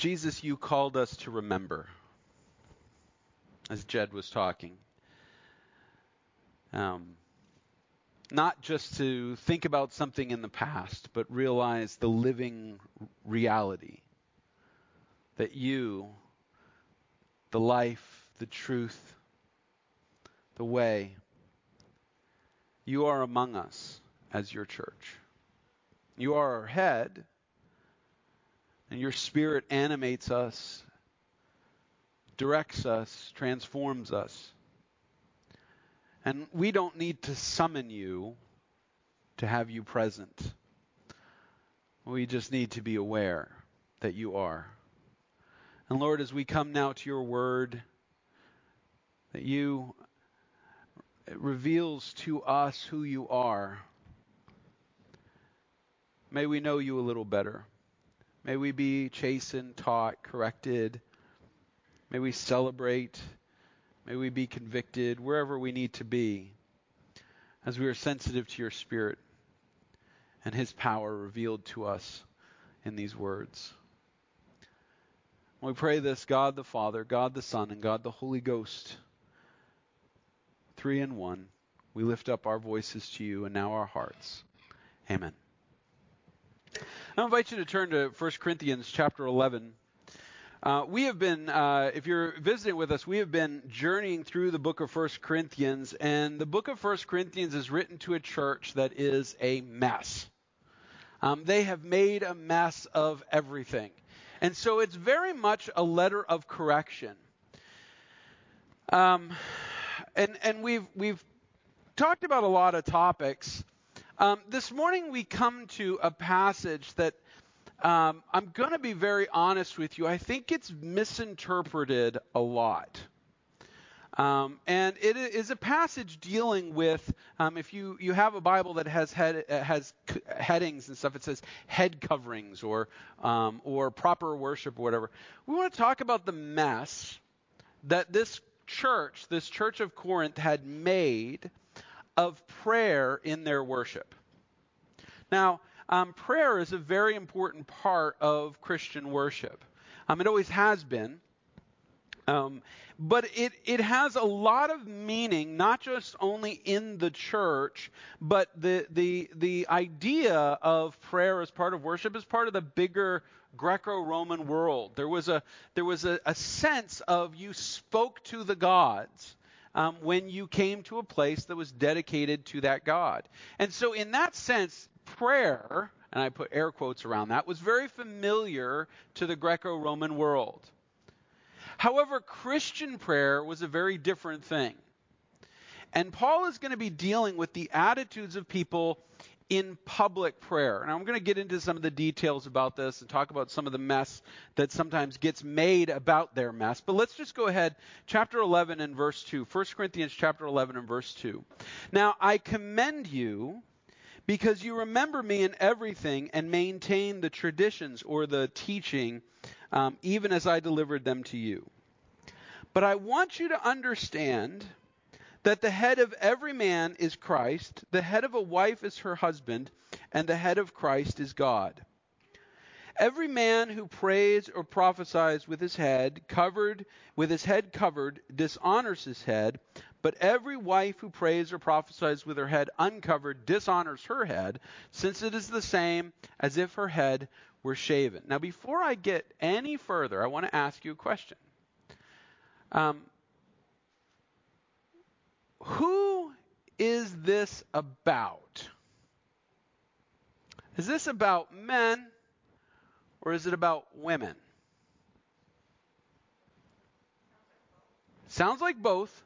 Jesus, you called us to remember, as Jed was talking. Um, not just to think about something in the past, but realize the living reality that you, the life, the truth, the way, you are among us as your church. You are our head, and your spirit animates us, directs us, transforms us. And we don't need to summon you to have you present. We just need to be aware that you are. And Lord, as we come now to your word, that you reveals to us who you are. May we know you a little better. May we be chastened, taught, corrected. May we celebrate. May we be convicted wherever we need to be as we are sensitive to your Spirit and His power revealed to us in these words. We pray this God the Father, God the Son, and God the Holy Ghost, three in one. We lift up our voices to you and now our hearts. Amen. I invite you to turn to 1 Corinthians chapter 11. Uh, we have been, uh, if you're visiting with us, we have been journeying through the book of 1 Corinthians, and the book of 1 Corinthians is written to a church that is a mess. Um, they have made a mess of everything. And so it's very much a letter of correction. Um, and and we've, we've talked about a lot of topics. Um, this morning we come to a passage that um, I'm going to be very honest with you. I think it's misinterpreted a lot. Um, and it is a passage dealing with, um, if you, you have a Bible that has head, uh, has headings and stuff, it says head coverings or um, or proper worship or whatever. We want to talk about the mess that this church, this church of Corinth, had made of prayer in their worship. Now, um, prayer is a very important part of Christian worship. Um, it always has been. Um, but it, it has a lot of meaning, not just only in the church, but the, the, the idea of prayer as part of worship is part of the bigger Greco-Roman world. There was a, there was a, a sense of you spoke to the gods. Um, when you came to a place that was dedicated to that God. And so, in that sense, prayer, and I put air quotes around that, was very familiar to the Greco Roman world. However, Christian prayer was a very different thing. And Paul is going to be dealing with the attitudes of people in public prayer. And I'm going to get into some of the details about this and talk about some of the mess that sometimes gets made about their mess. But let's just go ahead, chapter 11 and verse 2. 1 Corinthians chapter 11 and verse 2. Now, I commend you because you remember me in everything and maintain the traditions or the teaching, um, even as I delivered them to you. But I want you to understand that the head of every man is Christ, the head of a wife is her husband, and the head of Christ is God. Every man who prays or prophesies with his head covered, with his head covered, dishonors his head, but every wife who prays or prophesies with her head uncovered dishonors her head, since it is the same as if her head were shaven. Now, before I get any further, I want to ask you a question. Um, who is this about? Is this about men or is it about women? Sounds like both.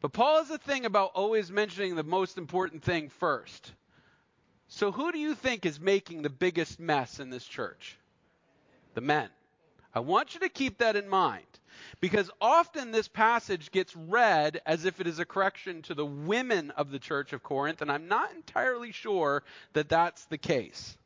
But Paul has a thing about always mentioning the most important thing first. So who do you think is making the biggest mess in this church? The men. I want you to keep that in mind. Because often this passage gets read as if it is a correction to the women of the church of Corinth, and I'm not entirely sure that that's the case.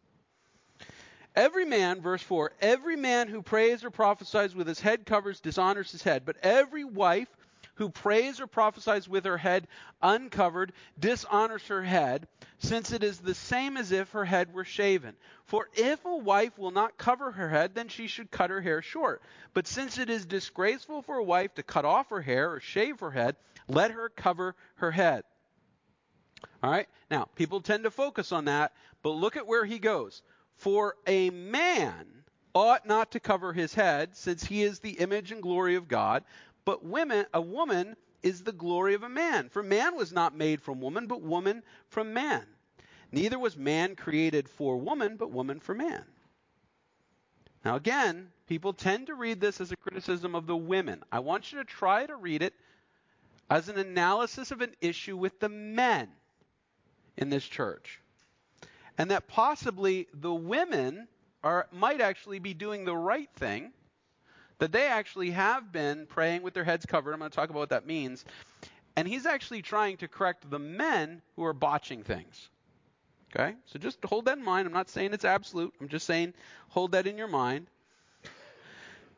Every man, verse 4, every man who prays or prophesies with his head covers dishonors his head, but every wife who prays or prophesies with her head uncovered dishonors her head, since it is the same as if her head were shaven. For if a wife will not cover her head, then she should cut her hair short. But since it is disgraceful for a wife to cut off her hair or shave her head, let her cover her head. All right? Now, people tend to focus on that, but look at where he goes. For a man ought not to cover his head, since he is the image and glory of God, but women, a woman is the glory of a man. For man was not made from woman, but woman from man. Neither was man created for woman, but woman for man. Now, again, people tend to read this as a criticism of the women. I want you to try to read it as an analysis of an issue with the men in this church. And that possibly the women are, might actually be doing the right thing, that they actually have been praying with their heads covered. I'm going to talk about what that means. And he's actually trying to correct the men who are botching things. Okay? So just hold that in mind. I'm not saying it's absolute. I'm just saying hold that in your mind.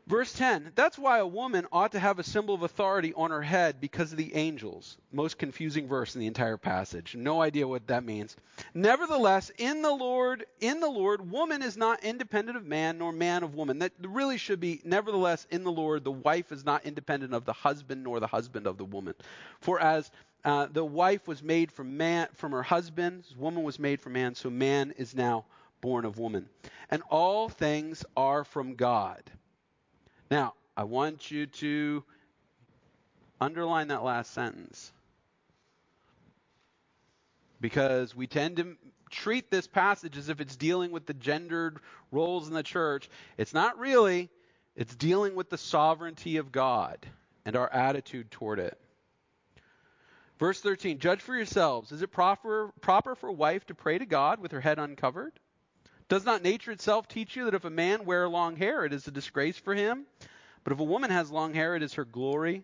Verse 10 That's why a woman ought to have a symbol of authority on her head because of the angels. Most confusing verse in the entire passage. No idea what that means. Nevertheless, in the Lord, in the Lord, woman is not independent of man, nor man of woman. That really should be, nevertheless, in the Lord, the wife is not independent of the husband, nor the husband of the woman. For as uh, the wife was made from man, from her husband, woman was made from man, so man is now born of woman. And all things are from God now, I want you to underline that last sentence. Because we tend to treat this passage as if it's dealing with the gendered roles in the church. It's not really, it's dealing with the sovereignty of God and our attitude toward it. Verse 13 Judge for yourselves. Is it proper, proper for a wife to pray to God with her head uncovered? Does not nature itself teach you that if a man wear long hair, it is a disgrace for him? But if a woman has long hair, it is her glory,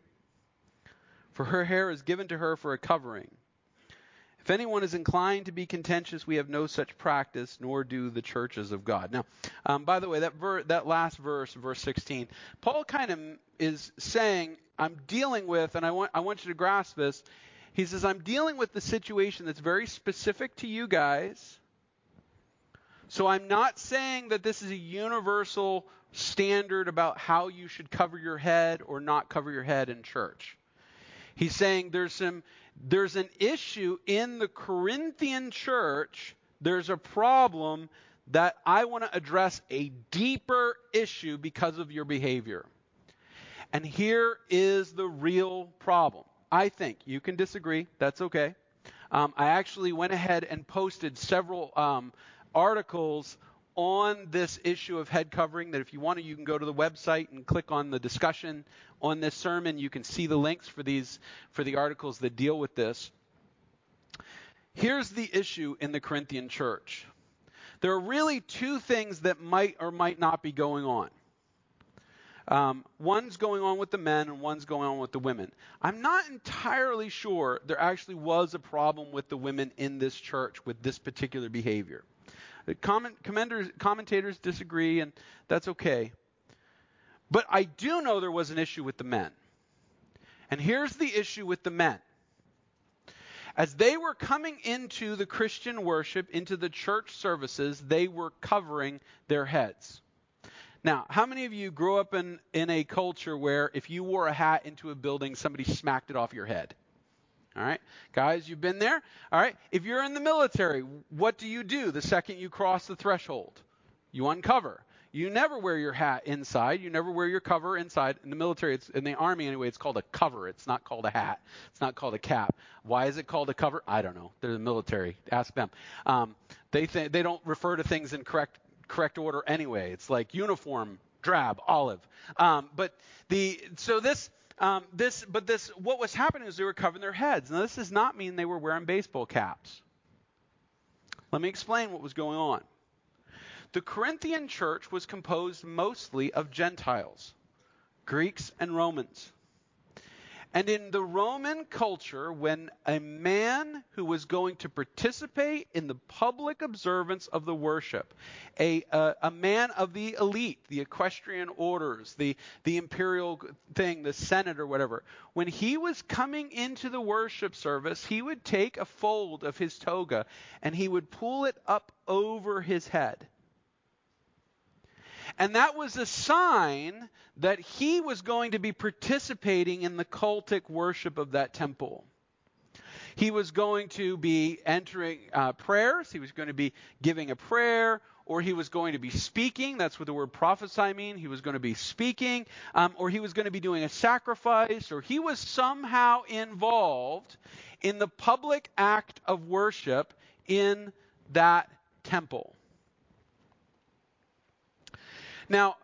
for her hair is given to her for a covering. If anyone is inclined to be contentious, we have no such practice, nor do the churches of God. Now, um, by the way, that, ver- that last verse, verse 16, Paul kind of is saying, I'm dealing with, and I want, I want you to grasp this. He says, I'm dealing with the situation that's very specific to you guys so I'm not saying that this is a universal standard about how you should cover your head or not cover your head in church. He's saying there's some there's an issue in the Corinthian church, there's a problem that I want to address a deeper issue because of your behavior. And here is the real problem. I think you can disagree. That's okay. Um, I actually went ahead and posted several um, articles on this issue of head covering that if you want to you can go to the website and click on the discussion on this sermon you can see the links for these for the articles that deal with this here's the issue in the corinthian church there are really two things that might or might not be going on um, one's going on with the men and one's going on with the women. I'm not entirely sure there actually was a problem with the women in this church with this particular behavior. Comment, commentators disagree, and that's okay. But I do know there was an issue with the men. And here's the issue with the men. As they were coming into the Christian worship, into the church services, they were covering their heads. Now, how many of you grew up in, in a culture where if you wore a hat into a building, somebody smacked it off your head? All right. Guys, you've been there. All right. If you're in the military, what do you do the second you cross the threshold? You uncover. You never wear your hat inside. You never wear your cover inside. In the military, it's, in the army anyway, it's called a cover. It's not called a hat. It's not called a cap. Why is it called a cover? I don't know. They're the military. Ask them. Um, they th- they don't refer to things in correct correct order anyway. It's like uniform, drab, olive. Um, but the so this um, this, but this, what was happening is they were covering their heads. Now, this does not mean they were wearing baseball caps. Let me explain what was going on. The Corinthian church was composed mostly of Gentiles, Greeks and Romans. And in the Roman culture, when a man who was going to participate in the public observance of the worship, a, uh, a man of the elite, the equestrian orders, the, the imperial thing, the senate or whatever, when he was coming into the worship service, he would take a fold of his toga and he would pull it up over his head. And that was a sign that he was going to be participating in the cultic worship of that temple. He was going to be entering uh, prayers, he was going to be giving a prayer, or he was going to be speaking. That's what the word prophesy means. He was going to be speaking, um, or he was going to be doing a sacrifice, or he was somehow involved in the public act of worship in that temple. Now,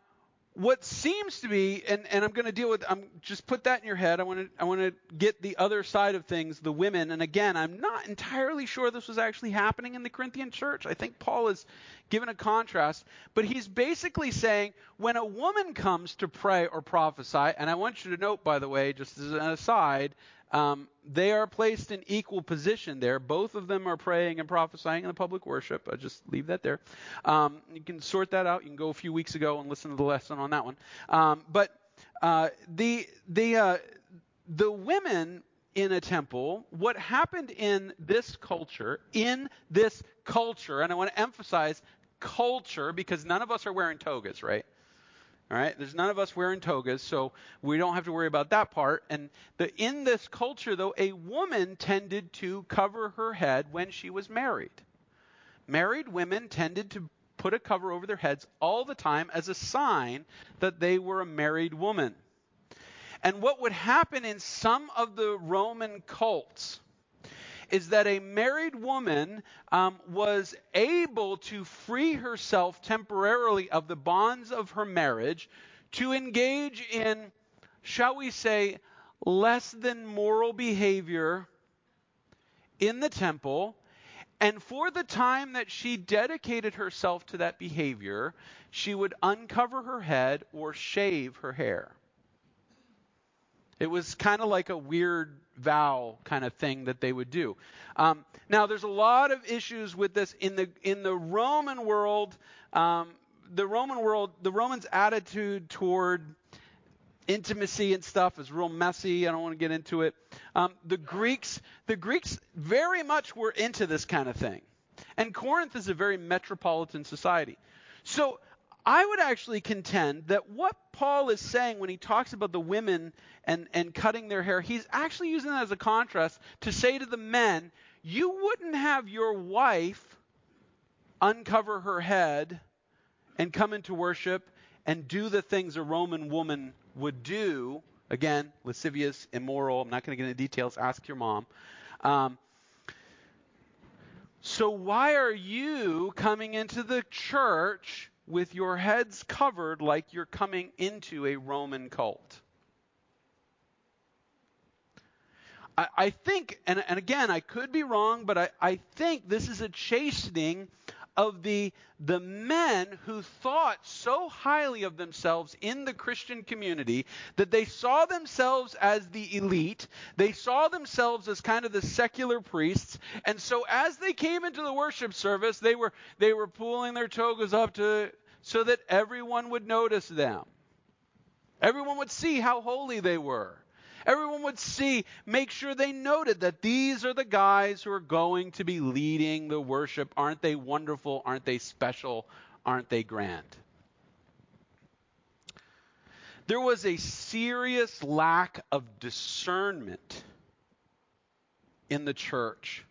what seems to be, and, and I'm going to deal with, I'm just put that in your head. I want to I want to get the other side of things, the women. And again, I'm not entirely sure this was actually happening in the Corinthian church. I think Paul is given a contrast, but he's basically saying when a woman comes to pray or prophesy, and I want you to note, by the way, just as an aside, um, they are placed in equal position there. Both of them are praying and prophesying in the public worship. I just leave that there. Um, you can sort that out. You can go a few weeks ago and listen to the lesson on that one. Um, but uh, the the uh, the women in a temple, what happened in this culture, in this culture, and I want to emphasize culture because none of us are wearing togas, right? All right, there's none of us wearing togas, so we don't have to worry about that part. And the, in this culture, though, a woman tended to cover her head when she was married. Married women tended to put a cover over their heads all the time as a sign that they were a married woman. And what would happen in some of the Roman cults is that a married woman um, was able to free herself temporarily of the bonds of her marriage to engage in, shall we say, less than moral behavior in the temple. And for the time that she dedicated herself to that behavior, she would uncover her head or shave her hair. It was kind of like a weird vow kind of thing that they would do. Um, now, there's a lot of issues with this in the in the Roman world. Um, the Roman world, the Romans' attitude toward intimacy and stuff is real messy. I don't want to get into it. Um, the Greeks, the Greeks very much were into this kind of thing, and Corinth is a very metropolitan society. So I would actually contend that what Paul is saying when he talks about the women and, and cutting their hair, he's actually using that as a contrast to say to the men, you wouldn't have your wife uncover her head and come into worship and do the things a Roman woman would do. Again, lascivious, immoral. I'm not going to get into details. Ask your mom. Um, so, why are you coming into the church with your heads covered like you're coming into a Roman cult. I, I think, and, and, again, I could be wrong, but I, I think this is a chastening of the, the men who thought so highly of themselves in the Christian community that they saw themselves as the elite. They saw themselves as kind of the secular priests. And so as they came into the worship service, they were, they were pulling their togas up to, so that everyone would notice them. Everyone would see how holy they were. Everyone would see, make sure they noted that these are the guys who are going to be leading the worship. Aren't they wonderful? Aren't they special? Aren't they grand? There was a serious lack of discernment in the church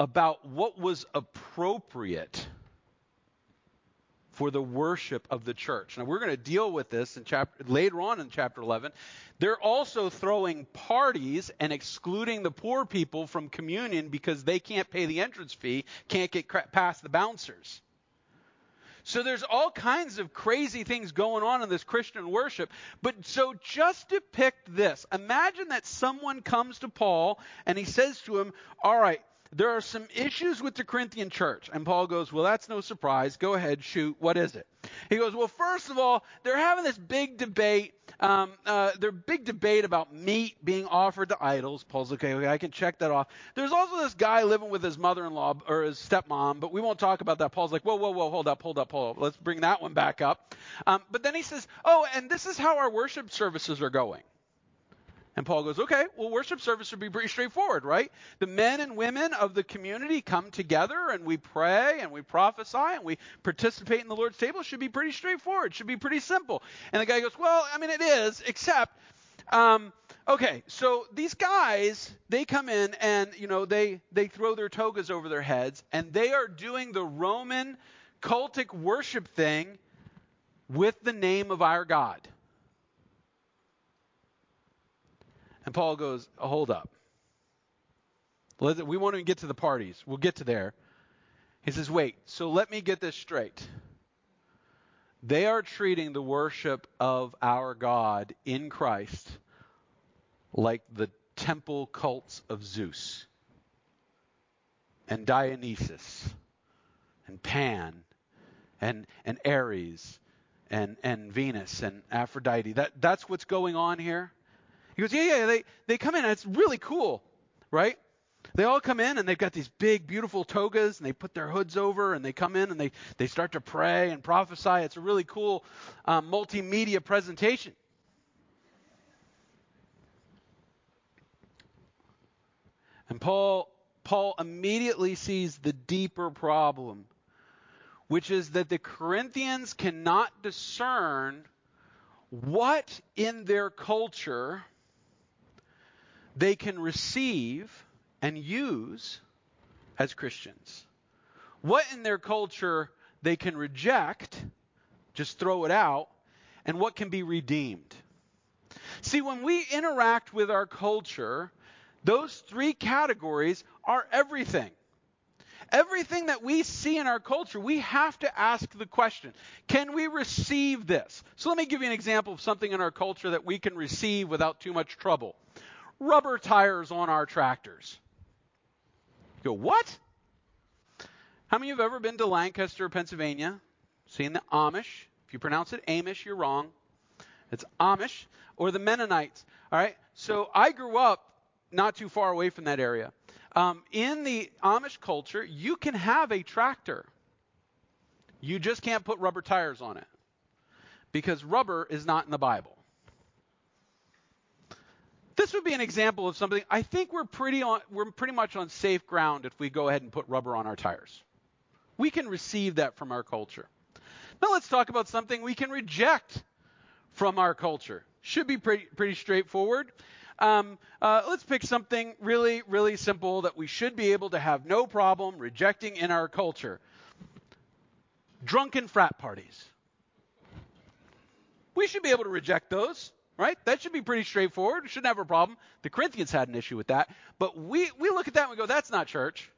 about what was appropriate for the worship of the church. Now we're going to deal with this in chapter later on in chapter 11. They're also throwing parties and excluding the poor people from communion because they can't pay the entrance fee, can't get past the bouncers. So there's all kinds of crazy things going on in this Christian worship. But so just depict this. Imagine that someone comes to Paul and he says to him, All right, there are some issues with the Corinthian church. And Paul goes, Well, that's no surprise. Go ahead, shoot. What is it? He goes, Well, first of all, they're having this big debate. Um, uh, their big debate about meat being offered to idols. Paul's okay, okay, I can check that off. There's also this guy living with his mother-in-law or his stepmom, but we won't talk about that. Paul's like, whoa, whoa, whoa, hold up, hold up, hold up. Let's bring that one back up. Um, but then he says, oh, and this is how our worship services are going. And Paul goes, okay, well, worship service should be pretty straightforward, right? The men and women of the community come together and we pray and we prophesy and we participate in the Lord's table. It should be pretty straightforward. It should be pretty simple. And the guy goes, well, I mean, it is, except, um, okay, so these guys, they come in and, you know, they, they throw their togas over their heads and they are doing the Roman cultic worship thing with the name of our God. And Paul goes, Hold up. We won't even get to the parties. We'll get to there. He says, Wait, so let me get this straight. They are treating the worship of our God in Christ like the temple cults of Zeus and Dionysus and Pan and, and Ares and, and Venus and Aphrodite. That, that's what's going on here. He goes, yeah, yeah, they, they come in and it's really cool, right? They all come in and they've got these big, beautiful togas and they put their hoods over and they come in and they, they start to pray and prophesy. It's a really cool um, multimedia presentation. And Paul, Paul immediately sees the deeper problem, which is that the Corinthians cannot discern what in their culture they can receive and use as Christians. What in their culture they can reject, just throw it out, and what can be redeemed. See, when we interact with our culture, those three categories are everything. Everything that we see in our culture, we have to ask the question can we receive this? So let me give you an example of something in our culture that we can receive without too much trouble rubber tires on our tractors. You go, what? How many of you have ever been to Lancaster, Pennsylvania? Seen the Amish? If you pronounce it Amish, you're wrong. It's Amish or the Mennonites. All right. So I grew up not too far away from that area. Um, in the Amish culture, you can have a tractor. You just can't put rubber tires on it because rubber is not in the Bible. This would be an example of something I think we're pretty on we're pretty much on safe ground if we go ahead and put rubber on our tires. We can receive that from our culture. Now let's talk about something we can reject from our culture. Should be pretty pretty straightforward. Um, uh, let's pick something really, really simple that we should be able to have no problem rejecting in our culture. Drunken frat parties. We should be able to reject those right? That should be pretty straightforward. Shouldn't have a problem. The Corinthians had an issue with that. But we, we look at that and we go, that's not church.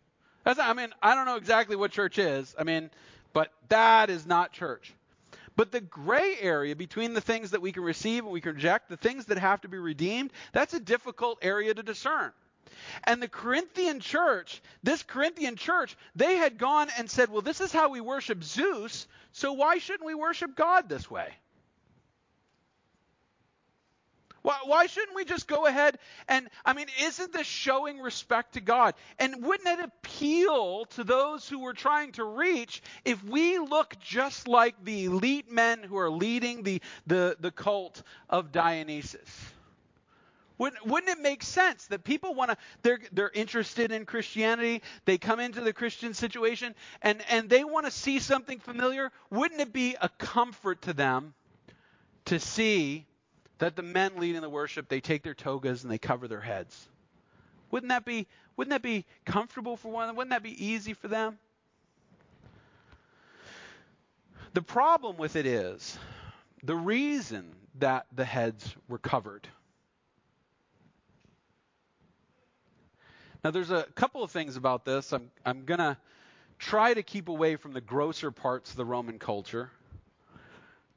That's not, I mean, I don't know exactly what church is. I mean, but that is not church. But the gray area between the things that we can receive and we can reject, the things that have to be redeemed, that's a difficult area to discern. And the Corinthian church, this Corinthian church, they had gone and said, well, this is how we worship Zeus, so why shouldn't we worship God this way? Why, why, shouldn't we just go ahead and, I mean, isn't this showing respect to God? And wouldn't it appeal to those who we're trying to reach if we look just like the elite men who are leading the, the, the cult of Dionysus? Wouldn't, wouldn't it make sense that people want to, they're, they're interested in Christianity, they come into the Christian situation, and, and they want to see something familiar? Wouldn't it be a comfort to them to see that the men leading the worship they take their togas and they cover their heads. Wouldn't that be wouldn't that be comfortable for one? Wouldn't that be easy for them? The problem with it is the reason that the heads were covered. Now there's a couple of things about this. I'm I'm going to try to keep away from the grosser parts of the Roman culture.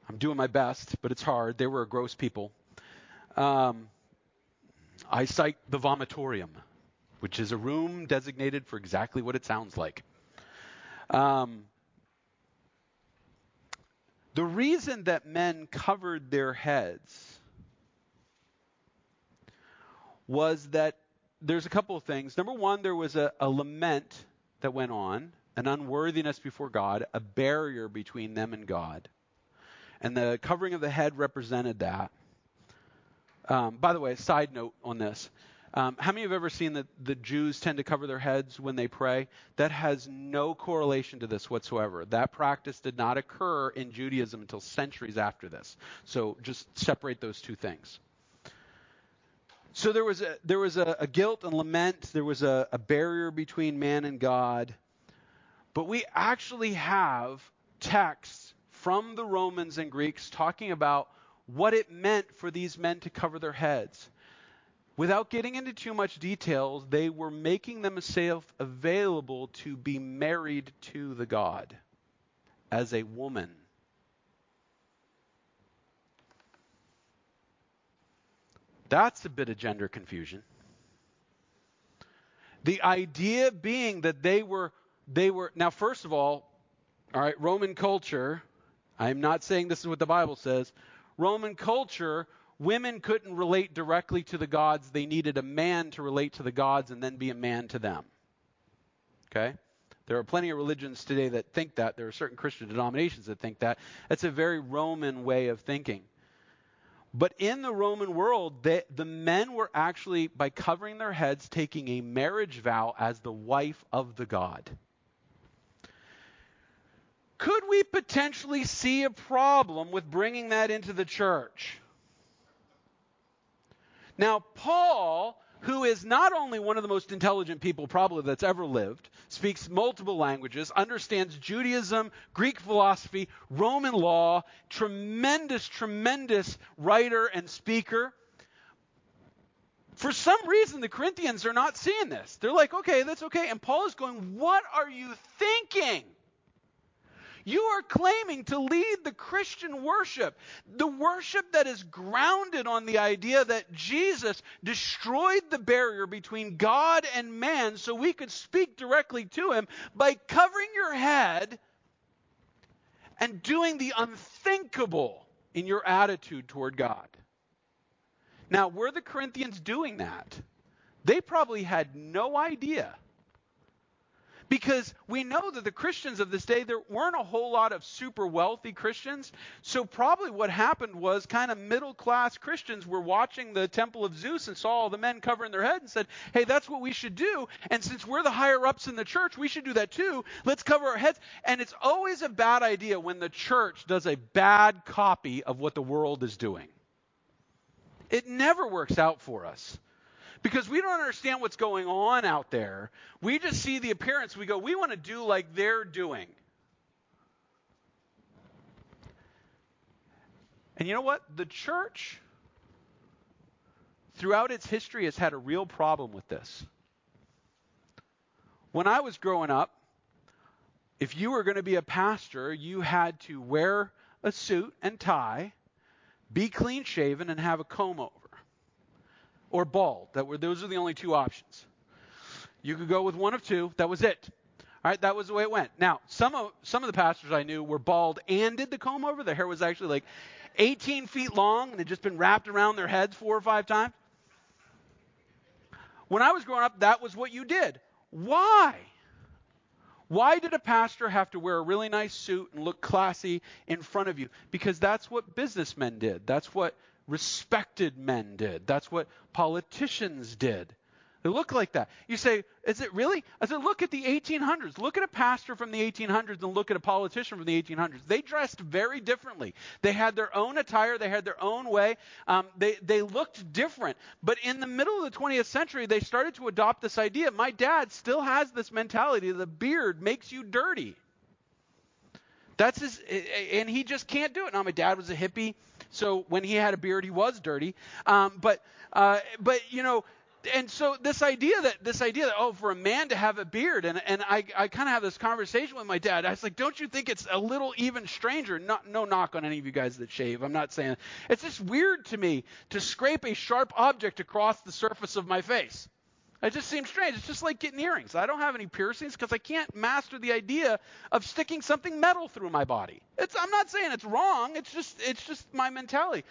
I'm doing my best, but it's hard. They were a gross people. Um, I cite the vomitorium. which is a room designated for exactly what it sounds like. Um, the reason that men covered their heads was that there's a couple of things. Number one, there was a, a lament that went on, an unworthiness before God, a barrier between them and God. And the covering of the head represented that. Um, by the way, a side note on this. Um, how many have ever seen that the Jews tend to cover their heads when they pray? That has no correlation to this whatsoever. That practice did not occur in Judaism until centuries after this. So just separate those two things. So there was a, there was a, a guilt and lament. There was a, a barrier between man and God. But we actually have texts from the Romans and Greeks talking about what it meant for these men to cover their heads. Without getting into too much details, they were making themselves available to be married to the God as a woman. That's a bit of gender confusion. The idea being that they were they were now first of all, all right, Roman culture, I'm not saying this is what the Bible says. Roman culture women couldn't relate directly to the gods. They needed a man to relate to the gods and then be a man to them. Okay? There are plenty of religions today that think that. There are certain Christian denominations that think that. That's a very Roman way of thinking. But in the Roman world, the men were actually, by covering their heads, taking a marriage vow as the wife of the god. Could we potentially see a problem with bringing that into the church? Now, Paul, who is not only one of the most intelligent people probably that's ever lived, speaks multiple languages, understands Judaism, Greek philosophy, Roman law, tremendous, tremendous writer and speaker. For some reason, the Corinthians are not seeing this. They're like, okay, that's okay. And Paul is going, what are you thinking? You are claiming to lead the Christian worship, the worship that is grounded on the idea that Jesus destroyed the barrier between God and man so we could speak directly to him by covering your head and doing the unthinkable in your attitude toward God. Now, were the Corinthians doing that? They probably had no idea because we know that the Christians of this day, there weren't a whole lot of super wealthy Christians. So, probably what happened was kind of middle class Christians were watching the temple of Zeus and saw all the men covering their head and said, hey, that's what we should do. And since we're the higher ups in the church, we should do that too. Let's cover our heads. And it's always a bad idea when the church does a bad copy of what the world is doing. It never works out for us because we don't understand what's going on out there. We just see the appearance. We go, we want to do like they're doing. And you know what? The church, throughout its history, has had a real problem with this. When I was growing up, if you were going to be a pastor, you had to wear a suit and tie, be clean shaven, and have a comb over or bald. That were those are the only two options. You could go with one of two. That was it. All right, that was the way it went. Now, some of some of the pastors I knew were bald and did the comb over. Their hair was actually like 18 feet long and had just been wrapped around their heads four or five times. When I was growing up, that was what you did. Why? Why did a pastor have to wear a really nice suit and look classy in front of you? Because that's what businessmen did. That's what respected men did. That's what politicians did. They look like that. You say, is it really? I said, look at the 1800s. Look at a pastor from the 1800s and look at a politician from the 1800s. They dressed very differently. They had their own attire. They had their own way. Um, they, they looked different. But in the middle of the 20th century, they started to adopt this idea. My dad still has this mentality the beard makes you dirty. That's his, and he just can't do it. Now, my dad was a hippie. So when he had a beard, he was dirty. Um, but uh, but you know, and so this idea that this idea that oh, for a man to have a beard, and and I I kind of have this conversation with my dad. I was like, don't you think it's a little even stranger? Not no knock on any of you guys that shave. I'm not saying it's just weird to me to scrape a sharp object across the surface of my face. It just seems strange. It's just like getting earrings. I don't have any piercings because I can't master the idea of sticking something metal through my body. It's, I'm not saying it's wrong. It's just it's just my mentality.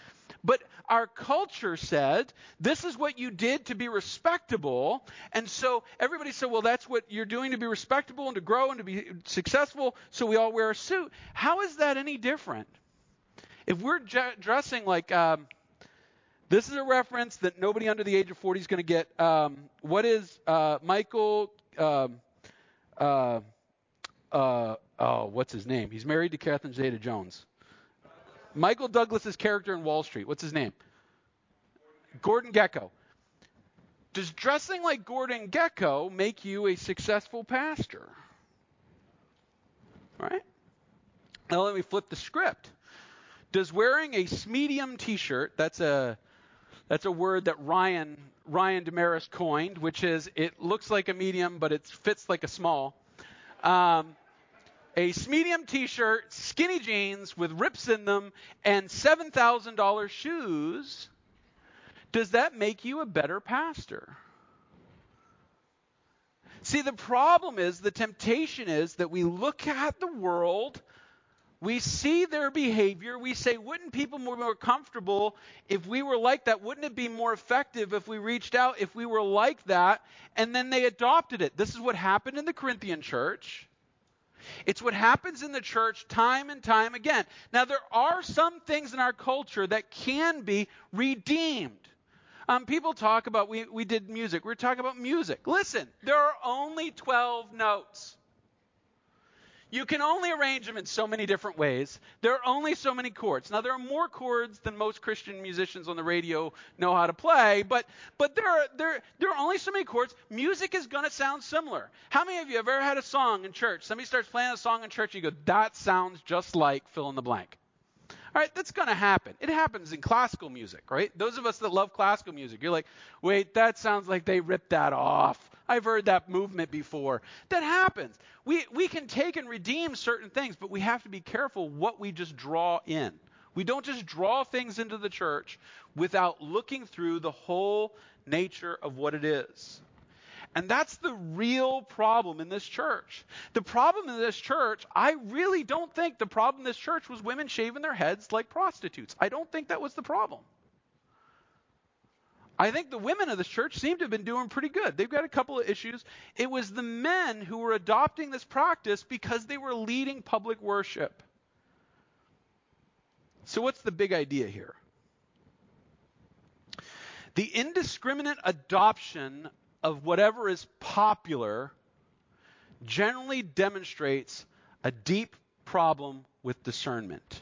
But our culture said this is what you did to be respectable, and so everybody said, well, that's what you're doing to be respectable and to grow and to be successful. So we all wear a suit. How is that any different? If we're dressing like um, this is a reference that nobody under the age of 40 is going to get. Um, what is uh, Michael? Um, uh, uh, oh, what's his name? He's married to Catherine Zeta-Jones. Michael Douglas's character in Wall Street. What's his name? Gordon Gekko. Does dressing like Gordon Gekko make you a successful pastor? Right? Now let me flip the script. Does wearing a medium t-shirt, that's a that's a word that Ryan Ryan Demaris coined, which is it looks like a medium, but it fits like a small. Um, a medium t-shirt, skinny jeans with rips in them, and $7,000 shoes, does that make you a better pastor? See, the problem is, the temptation is that we look at the world we see their behavior. We say, wouldn't people be more comfortable if we were like that? Wouldn't it be more effective if we reached out, if we were like that? And then they adopted it. This is what happened in the Corinthian church. It's what happens in the church time and time again. Now, there are some things in our culture that can be redeemed. Um, people talk about, we, we did music. We're talking about music. Listen, there are only 12 notes. You can only arrange them in so many different ways. There are only so many chords. Now, there are more chords than most Christian musicians on the radio know how to play, but, but there, are, there, there are only so many chords. Music is going to sound similar. How many of you have ever had a song in church? Somebody starts playing a song in church, you go, that sounds just like fill in the blank. Right, that's going to happen. It happens in classical music, right? Those of us that love classical music, you're like, wait, that sounds like they ripped that off. I've heard that movement before. That happens. We, we can take and redeem certain things, but we have to be careful what we just draw in. We don't just draw things into the church without looking through the whole nature of what it is. And that's the real problem in this church. The problem in this church, I really don't think the problem in this church was women shaving their heads like prostitutes. I don't think that was the problem. I think the women of this church seem to have been doing pretty good. They've got a couple of issues. It was the men who were adopting this practice because they were leading public worship. So, what's the big idea here? The indiscriminate adoption of whatever is popular generally demonstrates a deep problem with discernment.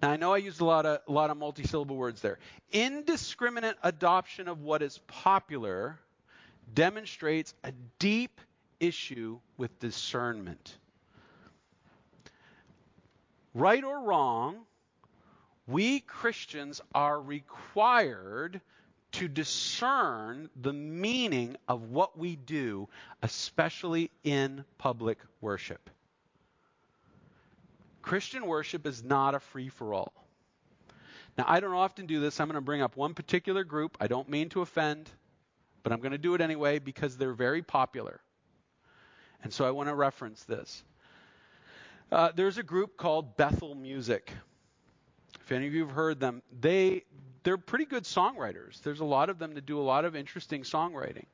Now I know I used a lot of a lot of multisyllable words there. Indiscriminate adoption of what is popular demonstrates a deep issue with discernment. Right or wrong, we Christians are required to discern the meaning of what we do, especially in public worship. Christian worship is not a free for all. Now, I don't often do this. I'm going to bring up one particular group. I don't mean to offend, but I'm going to do it anyway because they're very popular. And so I want to reference this. Uh, there's a group called Bethel Music. If any of you have heard them, they they're pretty good songwriters. There's a lot of them that do a lot of interesting songwriting.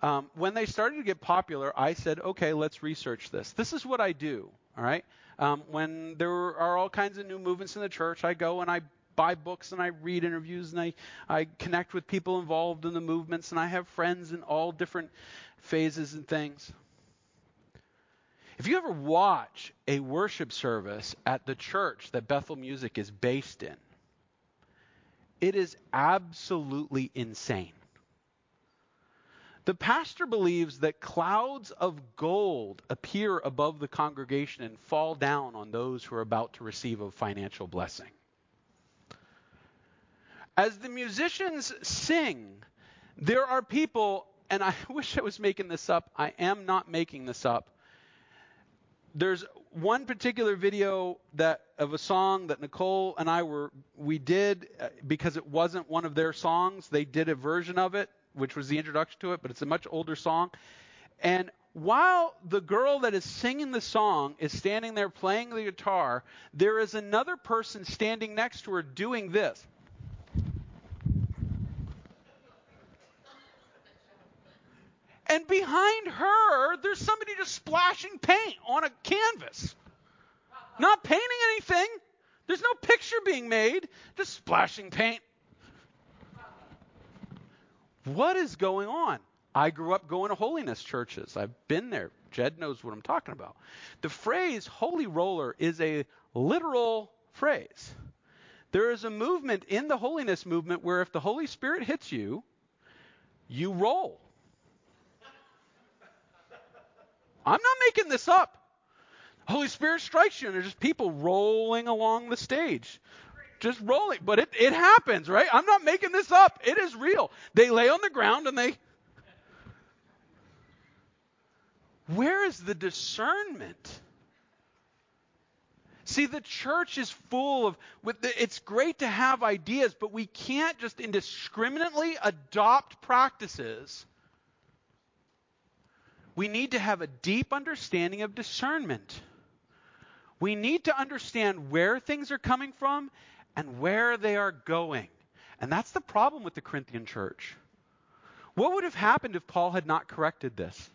Um, when they started to get popular, I said, okay, let's research this. This is what I do. All right. Um, when there are all kinds of new movements in the church, I go and I buy books and I read interviews and I, I connect with people involved in the movements and I have friends in all different phases and things. If you ever watch a worship service at the church that Bethel Music is based in, it is absolutely insane. The pastor believes that clouds of gold appear above the congregation and fall down on those who are about to receive a financial blessing. As the musicians sing, there are people, and I wish I was making this up. I am not making this up. There's one particular video that of a song that Nicole and I were we did uh, because it wasn't one of their songs. They did a version of it, which was the introduction to it, but it's a much older song. And while the girl that is singing the song is standing there playing the guitar, there is another person standing next to her doing this. And behind her, there's somebody just splashing paint on a canvas. Not painting anything. There's no picture being made, just splashing paint. What is going on? I grew up going to holiness churches. I've been there. Jed knows what I'm talking about. The phrase holy roller is a literal phrase. There is a movement in the holiness movement where if the Holy Spirit hits you, you roll. I'm not making this up. Holy Spirit strikes you, and there's just people rolling along the stage. Just rolling. But it, it happens, right? I'm not making this up. It is real. They lay on the ground and they. Where is the discernment? See, the church is full of, the, it's great to have ideas, but we can't just indiscriminately adopt practices we need to have a deep understanding of discernment. We need to understand where things are coming from and where they are going. And that's the problem with the Corinthian church. What would have happened if Paul had not corrected this?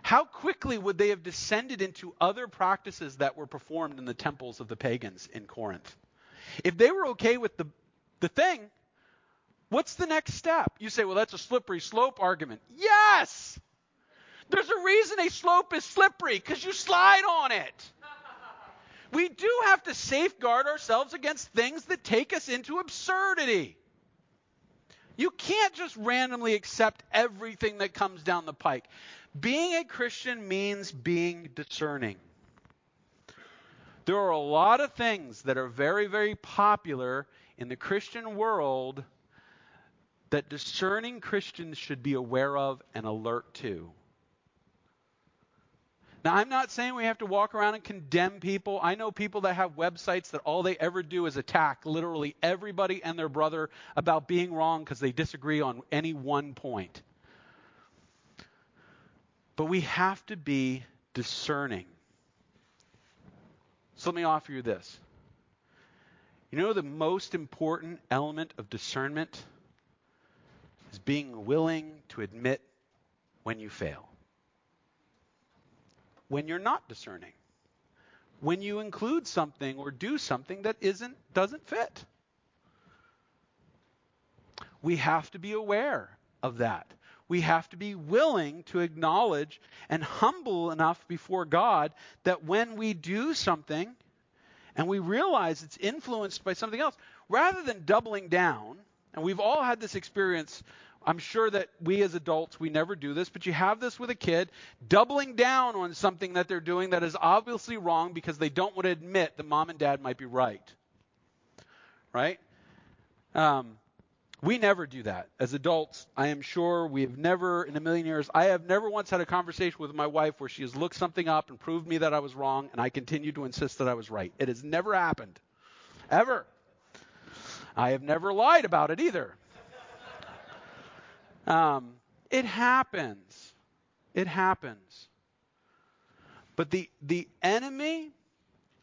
How quickly would they have descended into other practices that were performed in the temples of the pagans in Corinth? If they were okay with the, the thing, what's the next step? You say, well, that's a slippery slope argument. Yes! There's a reason a slope is slippery because you slide on it. We do have to safeguard ourselves against things that take us into absurdity. You can't just randomly accept everything that comes down the pike. Being a Christian means being discerning. There are a lot of things that are very, very popular in the Christian world that discerning Christians should be aware of and alert to. Now, I'm not saying we have to walk around and condemn people. I know people that have websites that all they ever do is attack literally everybody and their brother about being wrong because they disagree on any one point. But we have to be discerning. So let me offer you this. You know, the most important element of discernment is being willing to admit when you fail when you're not discerning. When you include something or do something that isn't doesn't fit. We have to be aware of that. We have to be willing to acknowledge and humble enough before God that when we do something and we realize it's influenced by something else, rather than doubling down, and we've all had this experience I'm sure that we as adults, we never do this, but you have this with a kid doubling down on something that they're doing that is obviously wrong because they don't want to admit that mom and dad might be right. Right? Um, we never do that. As adults, I am sure we have never, in a million years, I have never once had a conversation with my wife where she has looked something up and proved me that I was wrong, and I continue to insist that I was right. It has never happened. Ever. I have never lied about it either. Um, it happens. It happens. But the, the enemy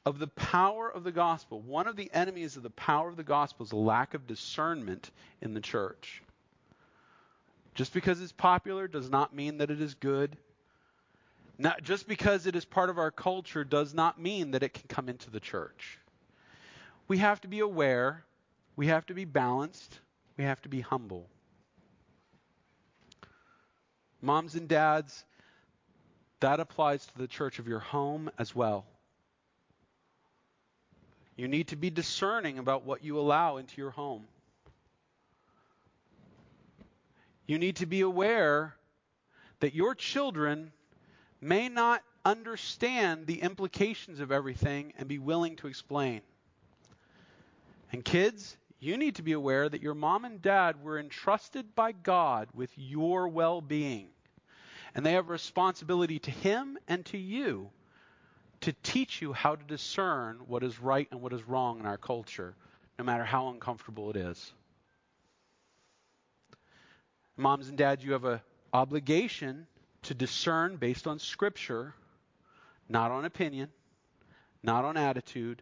of the power of the gospel, one of the enemies of the power of the gospel is a lack of discernment in the church. Just because it's popular does not mean that it is good. Not just because it is part of our culture does not mean that it can come into the church. We have to be aware, we have to be balanced, we have to be humble. Moms and dads, that applies to the church of your home as well. You need to be discerning about what you allow into your home. You need to be aware that your children may not understand the implications of everything and be willing to explain. And kids, you need to be aware that your mom and dad were entrusted by God with your well being. And they have a responsibility to Him and to you to teach you how to discern what is right and what is wrong in our culture, no matter how uncomfortable it is. Moms and dads, you have an obligation to discern based on Scripture, not on opinion, not on attitude.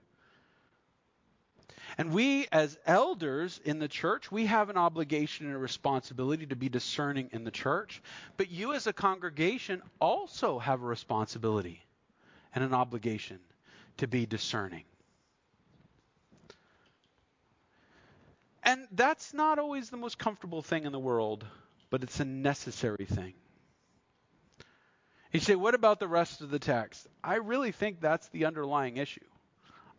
And we, as elders in the church, we have an obligation and a responsibility to be discerning in the church. But you, as a congregation, also have a responsibility and an obligation to be discerning. And that's not always the most comfortable thing in the world, but it's a necessary thing. You say, what about the rest of the text? I really think that's the underlying issue.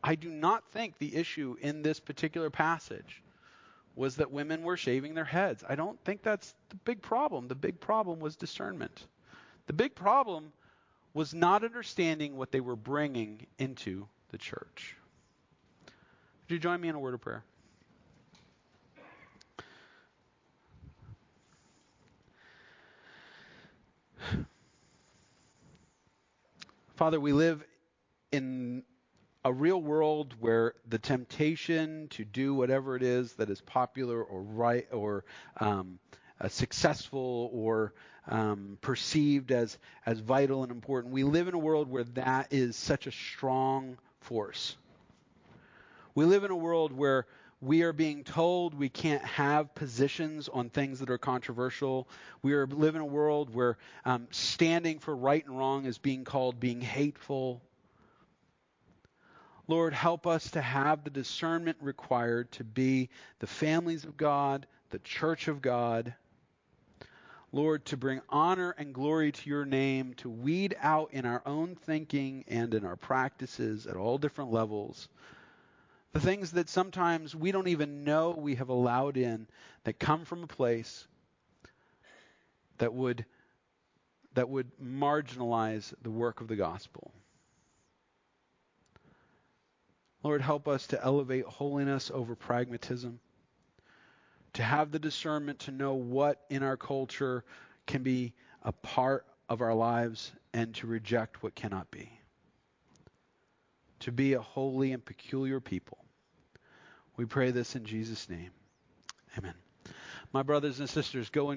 I do not think the issue in this particular passage was that women were shaving their heads. I don't think that's the big problem. The big problem was discernment. The big problem was not understanding what they were bringing into the church. Would you join me in a word of prayer? Father, we live in a real world where the temptation to do whatever it is that is popular or right or um, uh, successful or um, perceived as as vital and important. We live in a world where that is such a strong force. We live in a world where we are being told we can't have positions on things that are controversial. We are live in a world where um, standing for right and wrong is being called being hateful. Lord, help us to have the discernment required to be the families of God, the church of God. Lord, to bring honor and glory to your name, to weed out in our own thinking and in our practices at all different levels the things that sometimes we don't even know we have allowed in that come from a place that would that would marginalize the work of the gospel. Lord, help us to elevate holiness over pragmatism, to have the discernment to know what in our culture can be a part of our lives and to reject what cannot be to be a holy and peculiar people. We pray this in Jesus' name. Amen. My brothers and sisters, go in